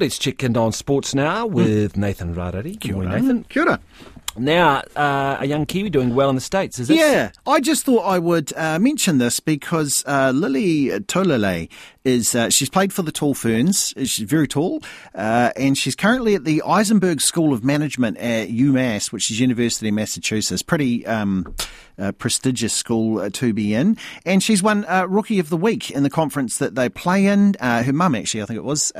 Let's check in on sports now with hmm. Nathan Rarere. Good morning, Nathan. Kia ora. Now, uh, a young Kiwi doing well in the States, is it? Yeah, I just thought I would uh, mention this because uh, Lily Tolele is, uh, she's played for the Tall Ferns. She's very tall, uh, and she's currently at the Isenberg School of Management at UMass, which is University of Massachusetts. Pretty um, uh, prestigious school to be in. And she's won Rookie of the Week in the conference that they play in. her mum, actually, I think it was,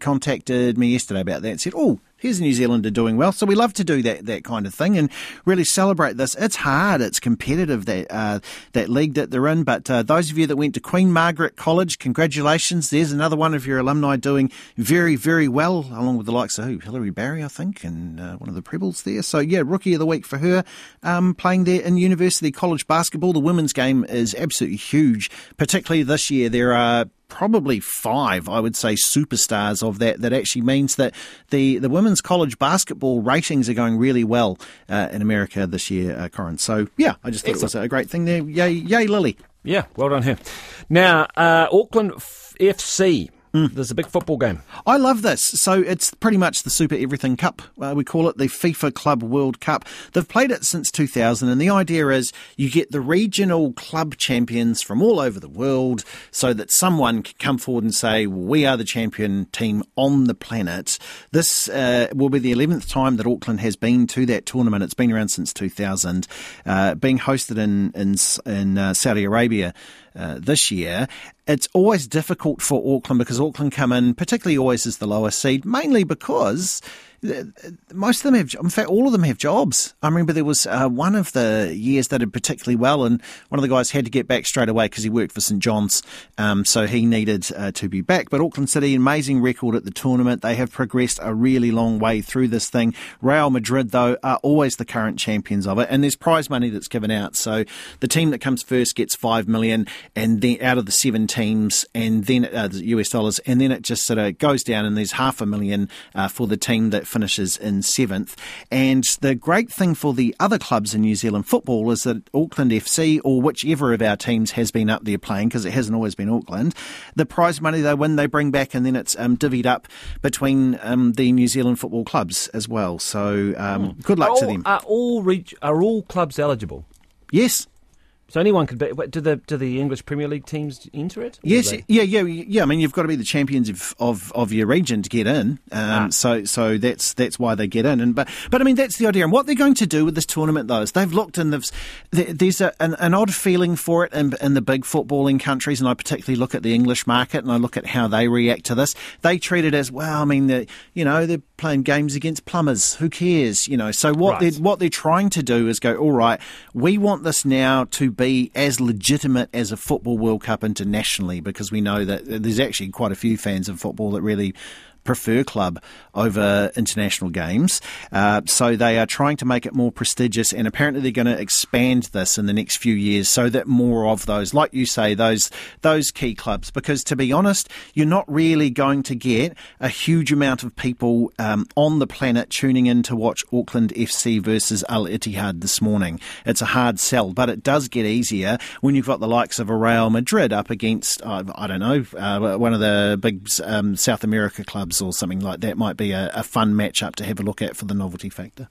contacted me yesterday about that and said, oh, here's a New Zealander doing well. So we love to do that that kind of thing and really celebrate this. It's hard, it's competitive that uh, that league that they're in. But uh, those of you that went to Queen Margaret College, congratulations. There's another one of your alumni doing very very well, along with the likes of who Hilary Barry, I think, and uh, one of the Prebbles there. So yeah, rookie of the week for her, um, playing there in University College basketball. The women's game is absolutely huge, particularly this year. There are probably five, I would say, superstars of that. That actually means that the, the women's college basketball ratings are going really well uh, in America this year, uh, Corin. So, yeah, I just thought Excellent. it was a great thing there. Yay, yay, Lily. Yeah, well done here. Now, uh, Auckland FC Mm. There's a big football game. I love this. So it's pretty much the Super Everything Cup. Uh, we call it the FIFA Club World Cup. They've played it since 2000, and the idea is you get the regional club champions from all over the world so that someone can come forward and say, We are the champion team on the planet. This uh, will be the 11th time that Auckland has been to that tournament. It's been around since 2000, uh, being hosted in, in, in uh, Saudi Arabia. Uh, this year. It's always difficult for Auckland because Auckland come in, particularly always as the lowest seed, mainly because most of them have, in fact, all of them have jobs. I remember there was uh, one of the years that did particularly well, and one of the guys had to get back straight away because he worked for St John's, um, so he needed uh, to be back. But Auckland City, amazing record at the tournament. They have progressed a really long way through this thing. Real Madrid, though, are always the current champions of it, and there's prize money that's given out. So the team that comes first gets five million, and then out of the seven teams, and then uh, the US dollars, and then it just sort of goes down, and there's half a million uh, for the team that finishes in seventh. And the great thing for the other clubs in New Zealand football is that Auckland FC or whichever of our teams has been up there playing, because it hasn't always been Auckland, the prize money they win they bring back and then it's um, divvied up between um, the New Zealand football clubs as well. So um, hmm. good luck all, to them. Are all, re- are all clubs eligible? Yes. So anyone could be. Do the do the English Premier League teams enter it? Yes, yeah, yeah, yeah. I mean, you've got to be the champions of, of, of your region to get in. Um, ah. So so that's that's why they get in. And but but I mean, that's the idea. And what they're going to do with this tournament, though, is they've looked and they've there's a, an, an odd feeling for it in, in the big footballing countries, and I particularly look at the English market and I look at how they react to this. They treat it as well. I mean, the, you know, they're playing games against plumbers. Who cares? You know. So what right. they're what they're trying to do is go, all right, we want this now to be as legitimate as a Football World Cup internationally because we know that there's actually quite a few fans of football that really prefer club over international games. Uh, so they are trying to make it more prestigious, and apparently they're going to expand this in the next few years so that more of those, like you say, those those key clubs. Because to be honest, you're not really going to get a huge amount of people um, on the planet tuning in to watch Auckland FC versus Al Ittihad this morning. It's a hard sell, but it does get easier when you've got the likes of a Real Madrid up against, uh, I don't know, uh, one of the big um, South America clubs or something like that might be a, a fun matchup to have a look at for the novelty factor.